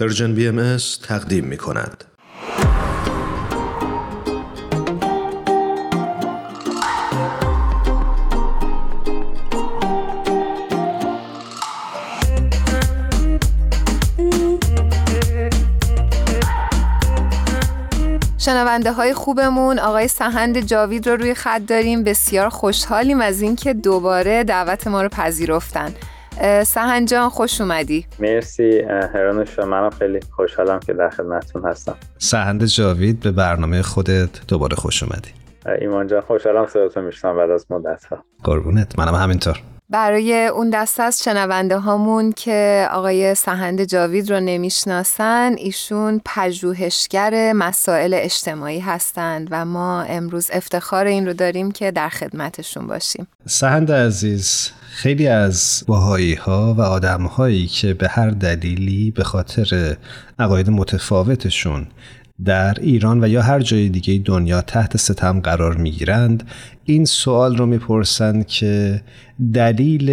پرژن بی ام تقدیم می کند. شنونده های خوبمون. آقای سهند جاوید رو روی خط داریم. بسیار خوشحالیم از اینکه دوباره دعوت ما رو پذیرفتن. سهن جان خوش اومدی. مرسی هرانوش منم خیلی خوشحالم که در خدمتتون هستم. سهند جاوید به برنامه خودت دوباره خوش اومدی. ایمان جان خوشحالم صداتون میشنم بعد از مدت ها قربونت منم همینطور. برای اون دسته از شنونده هامون که آقای سهند جاوید رو نمی‌شناسن ایشون پژوهشگر مسائل اجتماعی هستند و ما امروز افتخار این رو داریم که در خدمتشون باشیم. سهند عزیز خیلی از باهایی ها و آدم هایی که به هر دلیلی به خاطر عقاید متفاوتشون در ایران و یا هر جای دیگه دنیا تحت ستم قرار می‌گیرند این سوال رو می‌پرسند که دلیل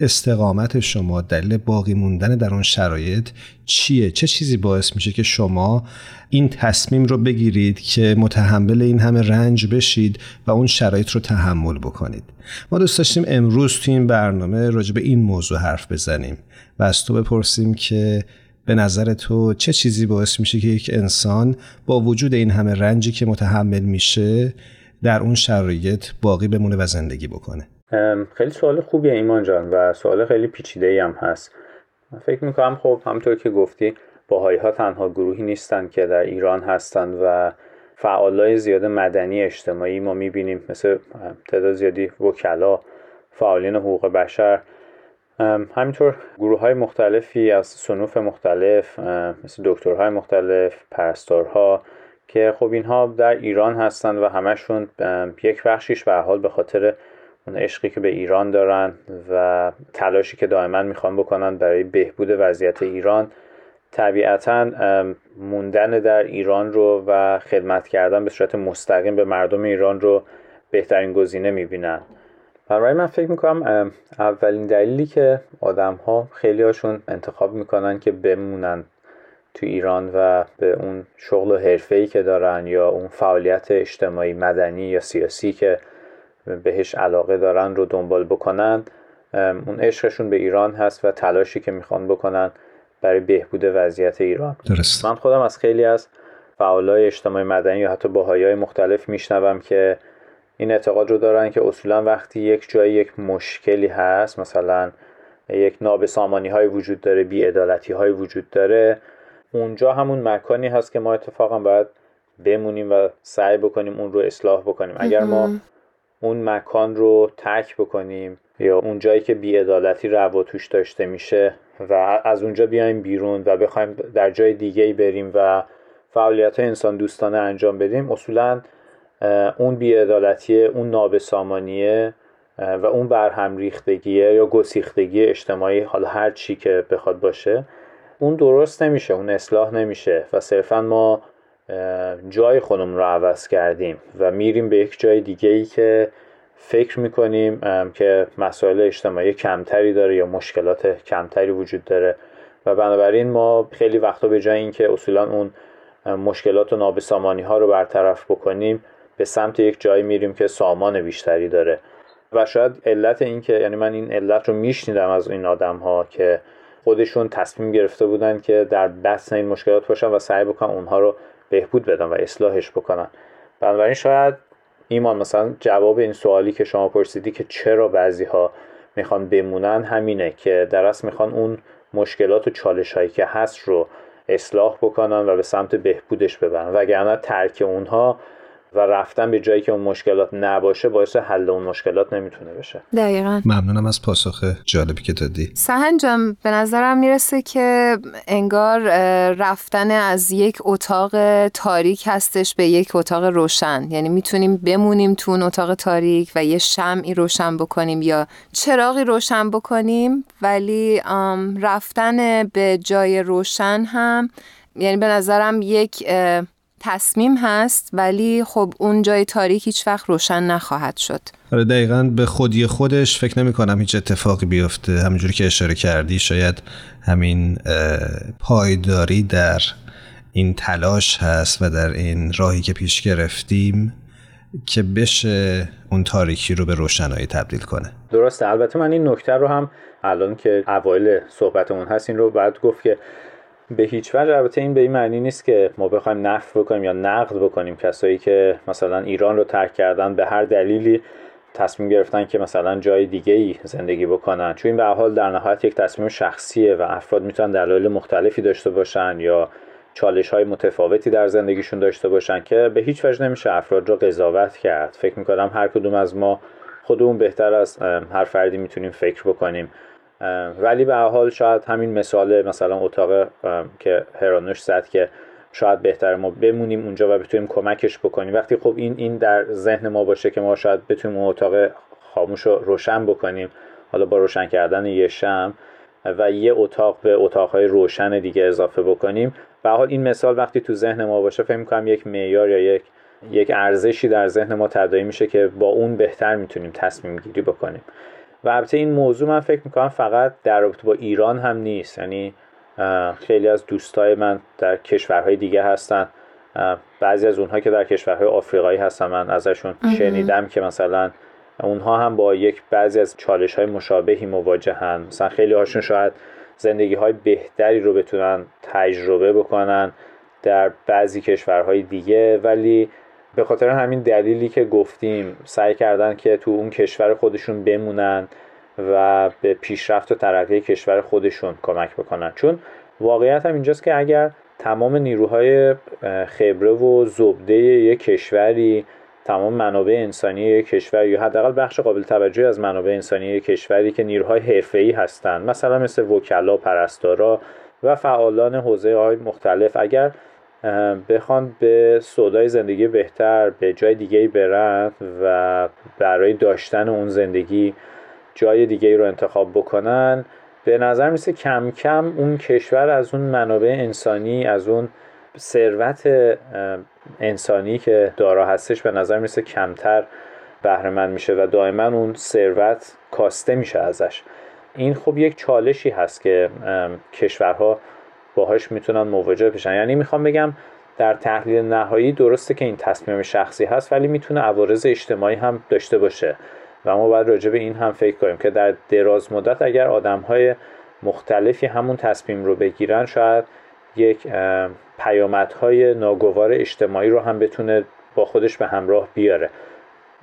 استقامت شما دلیل باقی موندن در اون شرایط چیه؟ چه چیزی باعث میشه که شما این تصمیم رو بگیرید که متحمل این همه رنج بشید و اون شرایط رو تحمل بکنید؟ ما دوست داشتیم امروز تو این برنامه راجع به این موضوع حرف بزنیم و از تو بپرسیم که به نظر تو چه چیزی باعث میشه که یک انسان با وجود این همه رنجی که متحمل میشه در اون شرایط باقی بمونه و زندگی بکنه؟ خیلی سوال خوبیه ایمان جان و سوال خیلی پیچیده هم هست. من فکر می‌کنم خب همطور که گفتی باهایی ها تنها گروهی نیستن که در ایران هستند و فعالای زیاد مدنی اجتماعی ما می‌بینیم مثل تعداد زیادی وکلا فعالین حقوق بشر همینطور گروه های مختلفی از سنوف مختلف مثل دکترهای مختلف پرستارها که خب اینها در ایران هستند و همشون یک بخشیش به حال به خاطر اون عشقی که به ایران دارن و تلاشی که دائما می‌خوان بکنن برای بهبود وضعیت ایران طبیعتا موندن در ایران رو و خدمت کردن به صورت مستقیم به مردم ایران رو بهترین گزینه می‌بینن. برای من فکر می‌کنم اولین دلیلی که آدم ها خیلی هاشون انتخاب می‌کنن که بمونن تو ایران و به اون شغل و حرفه‌ای که دارن یا اون فعالیت اجتماعی مدنی یا سیاسی که بهش علاقه دارن رو دنبال بکنن اون عشقشون به ایران هست و تلاشی که می‌خوان بکنن برای بهبود وضعیت ایران. درست. من خودم از خیلی از فعالای اجتماعی مدنی یا حتی باهای مختلف میشنوم که این اعتقاد رو دارن که اصولا وقتی یک جایی یک مشکلی هست مثلا یک نابسامانی های وجود داره بیعدالتی های وجود داره اونجا همون مکانی هست که ما اتفاقا باید بمونیم و سعی بکنیم اون رو اصلاح بکنیم. اگر ما اون مکان رو ترک بکنیم یا اون جایی که بیعدالتی روا توش داشته میشه و از اونجا بیایم بیرون و بخوایم در جای دیگه بریم و فعالیت های انسان دوستانه انجام بدیم اصولا اون بیعدالتی اون نابسامانیه و اون برهم ریختگیه یا گسیختگی اجتماعی حالا هر چی که بخواد باشه. اون درست نمیشه اون اصلاح نمیشه و صرفا ما جای خودمون رو عوض کردیم و میریم به یک جای دیگه ای که فکر می‌کنیم که مسائل اجتماعی کمتری داره یا مشکلات کمتری وجود داره. و بنابراین ما خیلی وقتا به جای اینکه اصولا اون مشکلات و نابسامانی ها رو برطرف بکنیم به سمت یک جایی میریم که سامان بیشتری داره. و شاید علت این که یعنی من این علت رو میشنیدم از این آدم ها که خودشون تصمیم گرفته بودن که در دست این مشکلات باشن و سعی بکنن اونها رو بهبود بدن و اصلاحش بکنن. بنابراین شاید ایمان مثلا جواب این سوالی که شما پرسیدی که چرا بعضی ها می‌خوان بمونن همینه که در اصل می‌خوان اون مشکلات و چالش هایی که هست رو اصلاح بکنن و به سمت بهبودش ببرن. وگرنه ترک اونها و رفتن به جایی که اون مشکلات نباشه باعث حل اون مشکلات نمی‌تونه بشه. دقیقا. ممنونم از پاسخ جالبی که دادی. سهن جان به نظرم می‌رسه که انگار رفتن از یک اتاق تاریک هستش به یک اتاق روشن. یعنی می‌تونیم بمونیم تو اون اتاق تاریک و یه شمعی روشن بکنیم یا چراغی روشن بکنیم ولی رفتن به جای روشن هم یعنی به نظرم یک تصمیم هست ولی خب اون جای تاریک هیچ وقت روشن نخواهد شد. آره دقیقا به خودی خودش فکر نمی کنم هیچ اتفاقی بیفته. همینجوری که اشاره کردی شاید همین پایداری در این تلاش هست و در این راهی که پیش گرفتیم که بشه اون تاریکی رو به روشنایی تبدیل کنه. درسته. البته من این نکته رو هم الان که اوایل صحبتمون هست این رو بعد گفت که به هیچ وجه البته این به این معنی نیست که ما بخوایم نفت بکنیم یا نقد بکنیم. کسایی که مثلا ایران رو ترک کردن به هر دلیلی تصمیم گرفتن که مثلا جای دیگه ای زندگی بکنن. چون این به حال در نهایت یک تصمیم شخصیه و افراد می‌تونن دلایل مختلفی داشته باشن یا چالش های متفاوتی در زندگیشون داشته باشن که به هیچ وجه نمیشه افراد رو قضاوت کرد. فکر می‌کنم هر کدوم از ما خودمون بهتر از هر فردی می‌تونیم فکر بکنیم. ولی به حال شاید همین مثال مثلا اتاق که هرانوش زد که شاید بهتر ما بمونیم اونجا و بتونیم کمکش بکنیم. وقتی خب این این در ذهن ما باشه که ما شاید بتونیم اون اتاق خاموش رو روشن بکنیم حالا با روشن کردن یه شم و یه اتاق به اتاقهای روشن دیگه اضافه بکنیم. به حال این مثال وقتی تو ذهن ما باشه فکر می‌کنم یک معیار یا یک یک ارزشی در ذهن ما تداعی میشه که با اون بهتر می‌تونیم تصمیم گیری بکنیم. و البته این موضوع من فکر می‌کنم فقط در رابطه با ایران هم نیست. یعنی خیلی از دوستای من در کشورهای دیگه هستن. بعضی از اونها که در کشورهای آفریقایی هستن من ازشون شنیدم که مثلا اونها هم با یک بعضی از چالش های مشابهی مواجهن. مثلا خیلی هاشون شاید زندگی های بهتری رو بتونن تجربه بکنن در بعضی کشورهای دیگه ولی به خاطر همین دلیلی که گفتیم سعی کردن که تو اون کشور خودشون بمونن و به پیشرفت و ترقی کشور خودشون کمک بکنن. چون واقعیت هم اینجاست که اگر تمام نیروهای خبره و زبده یک کشوری تمام منابع انسانی یک کشور یا حداقل بخش قابل توجهی از منابع انسانی یک کشوری که نیروهای حرفه‌ای هستند مثلا مثل وکلا پرستارا و فعالان حوزه های مختلف اگر بخوان به سودای زندگی بهتر به جای دیگه برن و برای داشتن اون زندگی جای دیگه رو انتخاب بکنن. به نظر میسه کم کم اون کشور از اون منابع انسانی از اون ثروت انسانی که دارا هستش به نظر میسه کمتر بهره میشه و دائما اون ثروت کاسته میشه ازش. این خب یک چالشی هست که کشورها باهاش می‌تونن مواجه بشن. یعنی می‌خوام بگم در تحلیل نهایی درسته که این تصمیم شخصی هست ولی می‌تونه عوارض اجتماعی هم داشته باشه. و ما باید راجع به این هم فکر کنیم که در دراز مدت اگر آدم های مختلفی همون تصمیم رو بگیرن شاید یک پیامدهای ناگوار اجتماعی رو هم بتونه با خودش به همراه بیاره.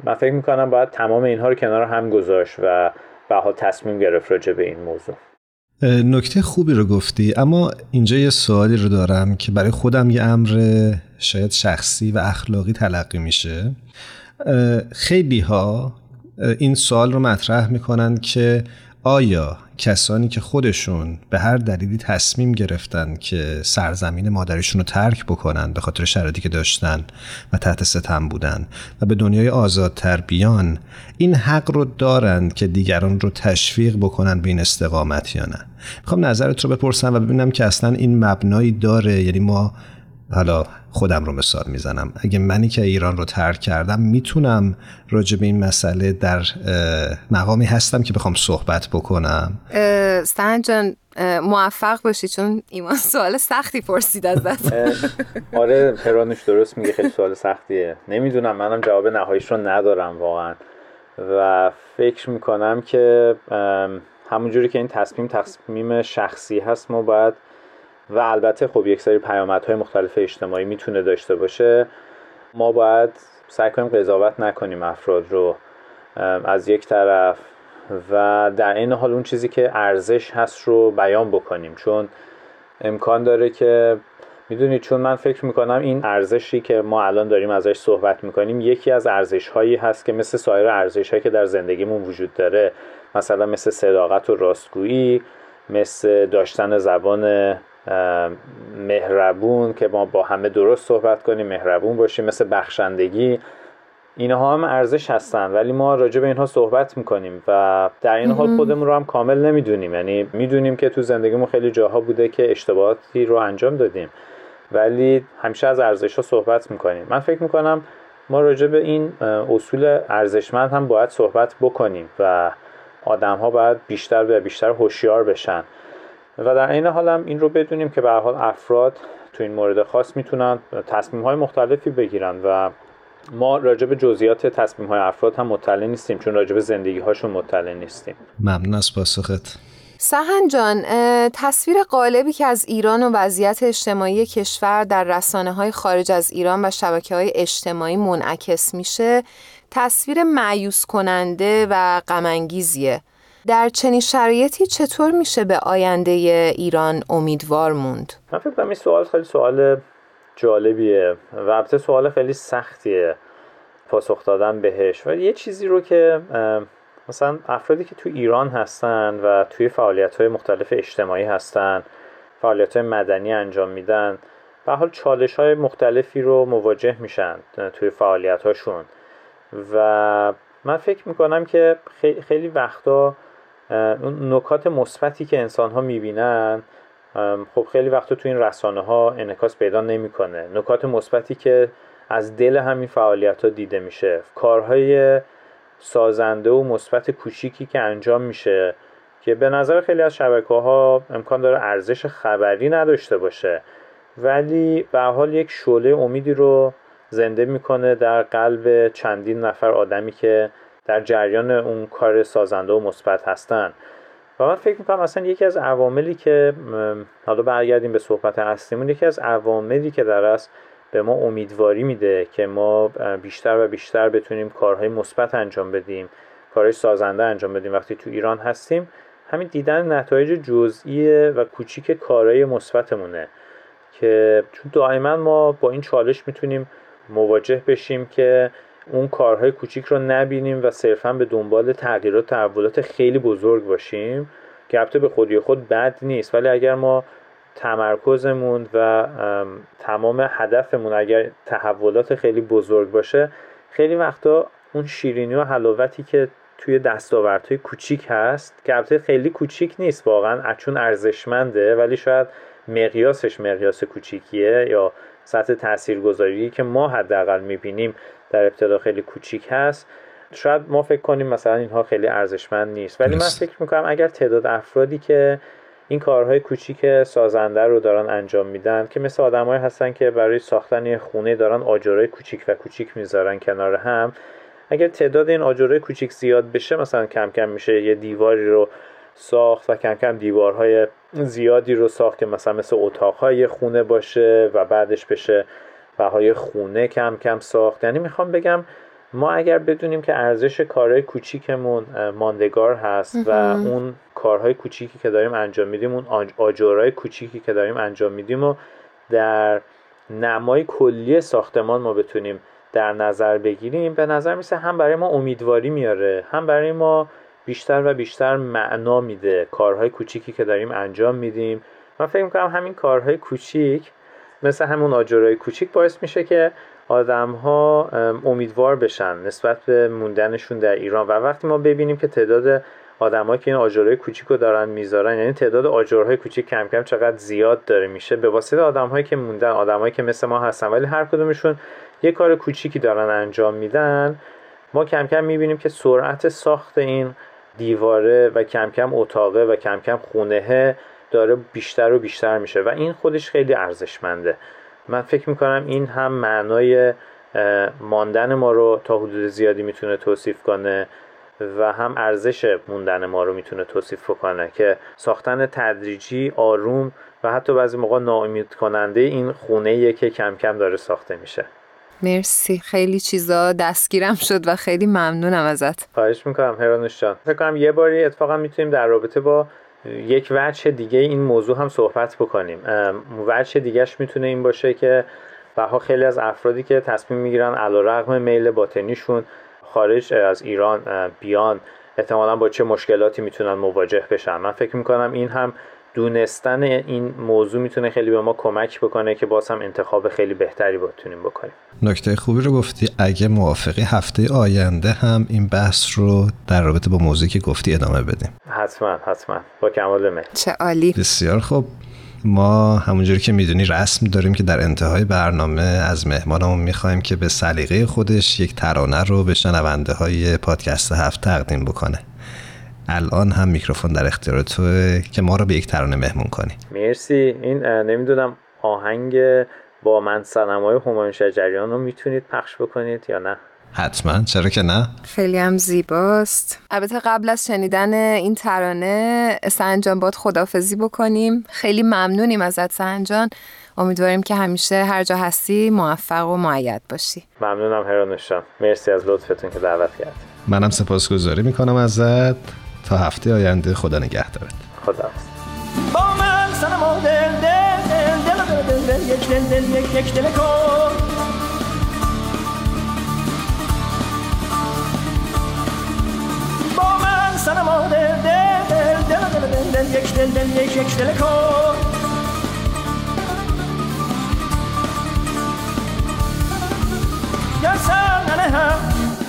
من فکر می‌کنم باید تمام اینها رو کنار هم گذاشت و به تصمیم گرفت راجع به این موضوع. نکته خوبی رو گفتی اما اینجا یه سوالی رو دارم که برای خودم یه امر شاید شخصی و اخلاقی تلقی میشه. خیلی ها این سوال رو مطرح می‌کنن که آیا کسانی که خودشون به هر دلیلی تصمیم گرفتن که سرزمین مادرشون رو ترک بکنن به خاطر شرایطی که داشتن و تحت ستم بودن و به دنیای آزادتر بیان این حق رو دارند که دیگران رو تشویق بکنن به این استقامت یا نه؟ می‌خوام نظرت رو بپرسم و ببینم که اصلا این مبنایی داره یعنی ما حالا خودم رو مثال می‌زنم. اگه منی که ایران رو ترک کردم می‌تونم راجع به این مسئله در مقامی هستم که بخوام صحبت بکنم. سند جان موفق باشی چون ایمان سوال سختی پرسید ازت. آره پرانش درست میگه خیلی سوال سختیه. نمی‌دونم منم جواب نهاییش رو ندارم واقعا. و فکر می‌کنم که همونجوری که این تصمیم تصمیم شخصی هست ما باید و البته خب یک سری پیامدهای مختلف اجتماعی می‌تونه داشته باشه. ما باید سعی کنیم قضاوت نکنیم افراد رو از یک طرف و در این حال اون چیزی که ارزش هست رو بیان بکنیم. چون امکان داره که می‌دونید چون من فکر می‌کنم این ارزشی که ما الان داریم ازش صحبت می‌کنیم یکی از ارزش هایی هست که مثل سایر ارزش هایی که در زندگیمون وجود داره مثلا مثل صداقت و راستگویی مثل داشتن زبان مهربون که ما با همه درست صحبت کنیم مهربون باشیم مثل بخشندگی. اینها هم ارزش هستن ولی ما راجع به اینها صحبت می‌کنیم و در این حال خودمون رو هم کامل نمی‌دونیم. یعنی می‌دونیم که تو زندگیمون خیلی جاها بوده که اشتباهاتی رو انجام دادیم ولی همیشه از ارزش ها صحبت می‌کنیم. من فکر می‌کنم ما راجع به این اصول ارزشمند هم باید صحبت بکنیم و آدم ها باید بیشتر و بیشتر هوشیار بشن. و در این حال هم این رو بدونیم که به حال افراد تو این مورد خاص می‌تونن تصمیم های مختلفی بگیرن و ما راجع به جزئیات تصمیم های افراد هم مطلع نیستیم چون راجع به زندگی هاشون مطلع نیستیم. ممنون از پاسخت. سهن جان تصویر قالبی که از ایران و وضعیت اجتماعی کشور در رسانه های خارج از ایران و شبکه های اجتماعی منعکس میشه تصویر معیوس کننده و غمانگیزیه. در چنین شرایطی چطور میشه به آینده ایران امیدوار موند؟ من فکر کنم این سوال خیلی سوال جالبیه و البته سوال خیلی سختیه پاسخ دادن بهش و یه چیزی رو که مثلا افرادی که تو ایران هستن و توی فعالیت های مختلف اجتماعی هستن فعالیت های مدنی انجام میدن به حال چالش های مختلفی رو مواجه میشن توی فعالیت هاشون و من فکر می‌کنم که خیلی وقتا اون نکات مثبتی که انسان ها می‌بینن خب خیلی وقتا تو این رسانه ها انعکاس پیدا نمی‌کنه. نکات مثبتی که از دل همین فعالیت ها دیده میشه. کارهای سازنده و مثبت کوچیکی که انجام میشه که به نظر خیلی از شبکه ها امکان داره ارزش خبری نداشته باشه. ولی به حال یک شعله امیدی رو زنده می‌کنه در قلب چندین نفر آدمی که در جریان اون کار سازنده و مثبت هستن. و من فکر می‌کنم اصلا یکی از عواملی که حالا برگردیم به صحبت اصلیمون یکی از عواملی که در است به ما امیدواری میده که ما بیشتر و بیشتر بتونیم کارهای مثبت انجام بدیم کارهای سازنده انجام بدیم. وقتی تو ایران هستیم همین دیدن نتایج جزئی و کوچیک کارهای مثبتمونه که چون دائما ما با این چالش می‌تونیم مواجه بشیم که اون کارهای کوچیک رو نبینیم و صرفا به دنبال تغییرات تحولات خیلی بزرگ باشیم. که البته به خودی خود بد نیست. ولی اگر ما تمرکزمون و تمام هدفمون اگر تحولات خیلی بزرگ باشه خیلی وقتا اون شیرینی و حلاوتی که توی دستاوردهای کوچیک هست که البته خیلی کوچیک نیست. واقعا چون ارزشمنده ولی شاید مقیاسش مقیاس کوچیکیه یا سطح تاثیرگذاری که ما حداقل می‌بینیم. در ابتدا خیلی کوچیک هست. شاید ما فکر کنیم مثلا اینها خیلی ارزشمند نیست. ولی من فکر می‌کنم اگر تعداد افرادی که این کارهای کوچیک سازنده رو دارن انجام میدن که مثل آدمایی هستن که برای ساختن یه خونه دارن آجرای کوچیک و کوچیک می‌ذارن کنار هم. اگر تعداد این آجرای کوچیک زیاد بشه مثلا کم کم میشه یه دیواری رو ساخت و کم کم دیوارهای زیادی رو ساخت که مثلا مثل اتاقهای خونه باشه و بعدش بشه بهای خونه کم کم ساخت. یعنی می‌خوام بگم ما اگر بدونیم که ارزش کارهای کوچیکمون ماندگار هست و اون کارهای کوچیکی که داریم انجام میدیم اون آجرهای کوچیکی که داریم انجام میدیم و در نمای کلی ساختمان ما بتونیم در نظر بگیریم به نظر میسه هم برای ما امیدواری میاره هم برای ما بیشتر و بیشتر معنا میده کارهای کوچیکی که داریم انجام میدیم. من فکر می‌کنم همین کارهای کوچیک مثل همون آجرهای کوچیک باعث میشه که آدم ها امیدوار بشن نسبت به موندنشون در ایران. و وقتی ما ببینیم که تعداد آدمایی که این آجرهای کوچیک رو دارن می‌ذارن یعنی تعداد آجرهای کوچیک کم کم چقدر زیاد داره میشه به واسطه آدمهایی که موندن آدمهایی که مثل ما هستن ولی هر کدومشون یه کار کوچیکی دارن انجام میدن ما کم کم می‌بینیم که سرعت ساخت این دیواره و کم کم اتاقه و کم کم خونهه داره بیشتر و بیشتر میشه و این خودش خیلی ارزشمنده. من فکر می‌کنم این هم معنای ماندن ما رو تا حدود زیادی می‌تونه توصیف کنه و هم ارزش موندن ما رو می‌تونه توصیف کنه که ساختن تدریجی آروم و حتی بعضی موقع ناامید کننده این خونه که کم کم داره ساخته میشه. مرسی. خیلی چیزا دستگیرم شد و خیلی ممنونم ازت. خواهش می‌کنم هرانوش جان. فکر کنم یه باری اتفاقا می‌تونیم در رابطه با یک وجه دیگه این موضوع هم صحبت بکنیم. وجه دیگهش می‌تونه این باشه که بها خیلی از افرادی که تصمیم می‌گیرن علا رقم میل باطنیشون خارج از ایران بیان احتمالا با چه مشکلاتی می‌تونن مواجه بشن. من فکر می‌کنم این هم دونستن این موضوع می‌تونه خیلی به ما کمک بکنه که باز هم انتخاب خیلی بهتری بتونیم بکنیم. نکته خوبی رو گفتی اگه موافقی هفته آینده هم این بحث رو در رابطه با موضوعی که گفتی ادامه بدیم. حتما حتما. با کمال میل چه عالی. بسیار خوب. ما همونجوری که می‌دونی رسم داریم که در انتهای برنامه از مهمانمون می‌خوایم که به سلیقه خودش یک ترانه رو به شنونده های پادکست هفت تقدیم بکنه. الان هم میکروفون در اختیار توه که ما رو به یک ترانه مهمون کنی. مرسی. این نمی‌دونم آهنگ با من سنمای همایون شجریان رو می‌تونید پخش بکنید یا نه؟ حتما. چرا که نه؟ خیلی هم زیباست. البته قبل از شنیدن این ترانه سنجان باد خدافزی بکنیم. خیلی ممنونیم ازت سنجان. امیدواریم که همیشه هر جا هستی موفق و معید باشی. ممنونم هرانوشم مرسی از لطفتون که دعوت کرد منم سپاسگزاری می‌کنم ازت. تا هفته آینده خدا نگهدارت خدا با من سنم دل دل دل دل دل دل یک دل دل یک یک دل کن با من سنما دل دل دل دل دل دل یک دل دل یک یک دل کن یا سن هم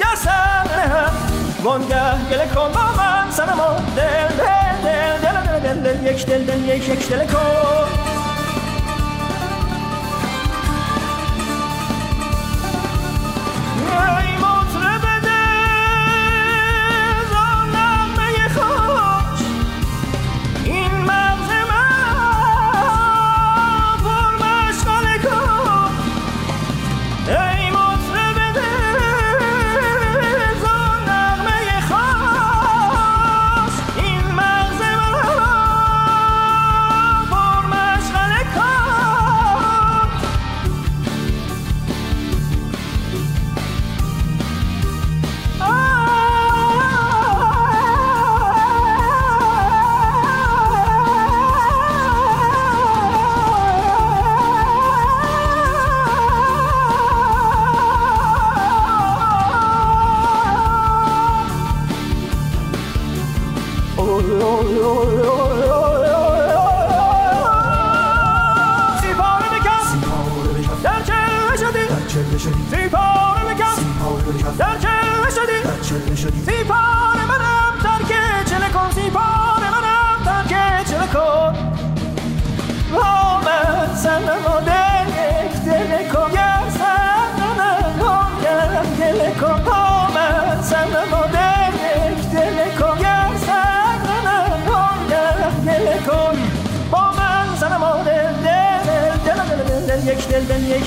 یا سن هم وانگه گله کن با من سنما دل دل دل دل دل دل یک دل دل یک یک دل کن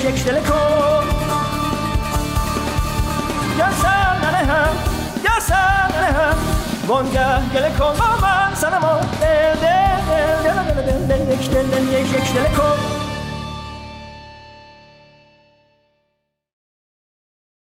یک دل کن یا سر هم یا سر هم وانگه گله کن با من سنما دل دل دل دل دل دل یک دل یک دل کن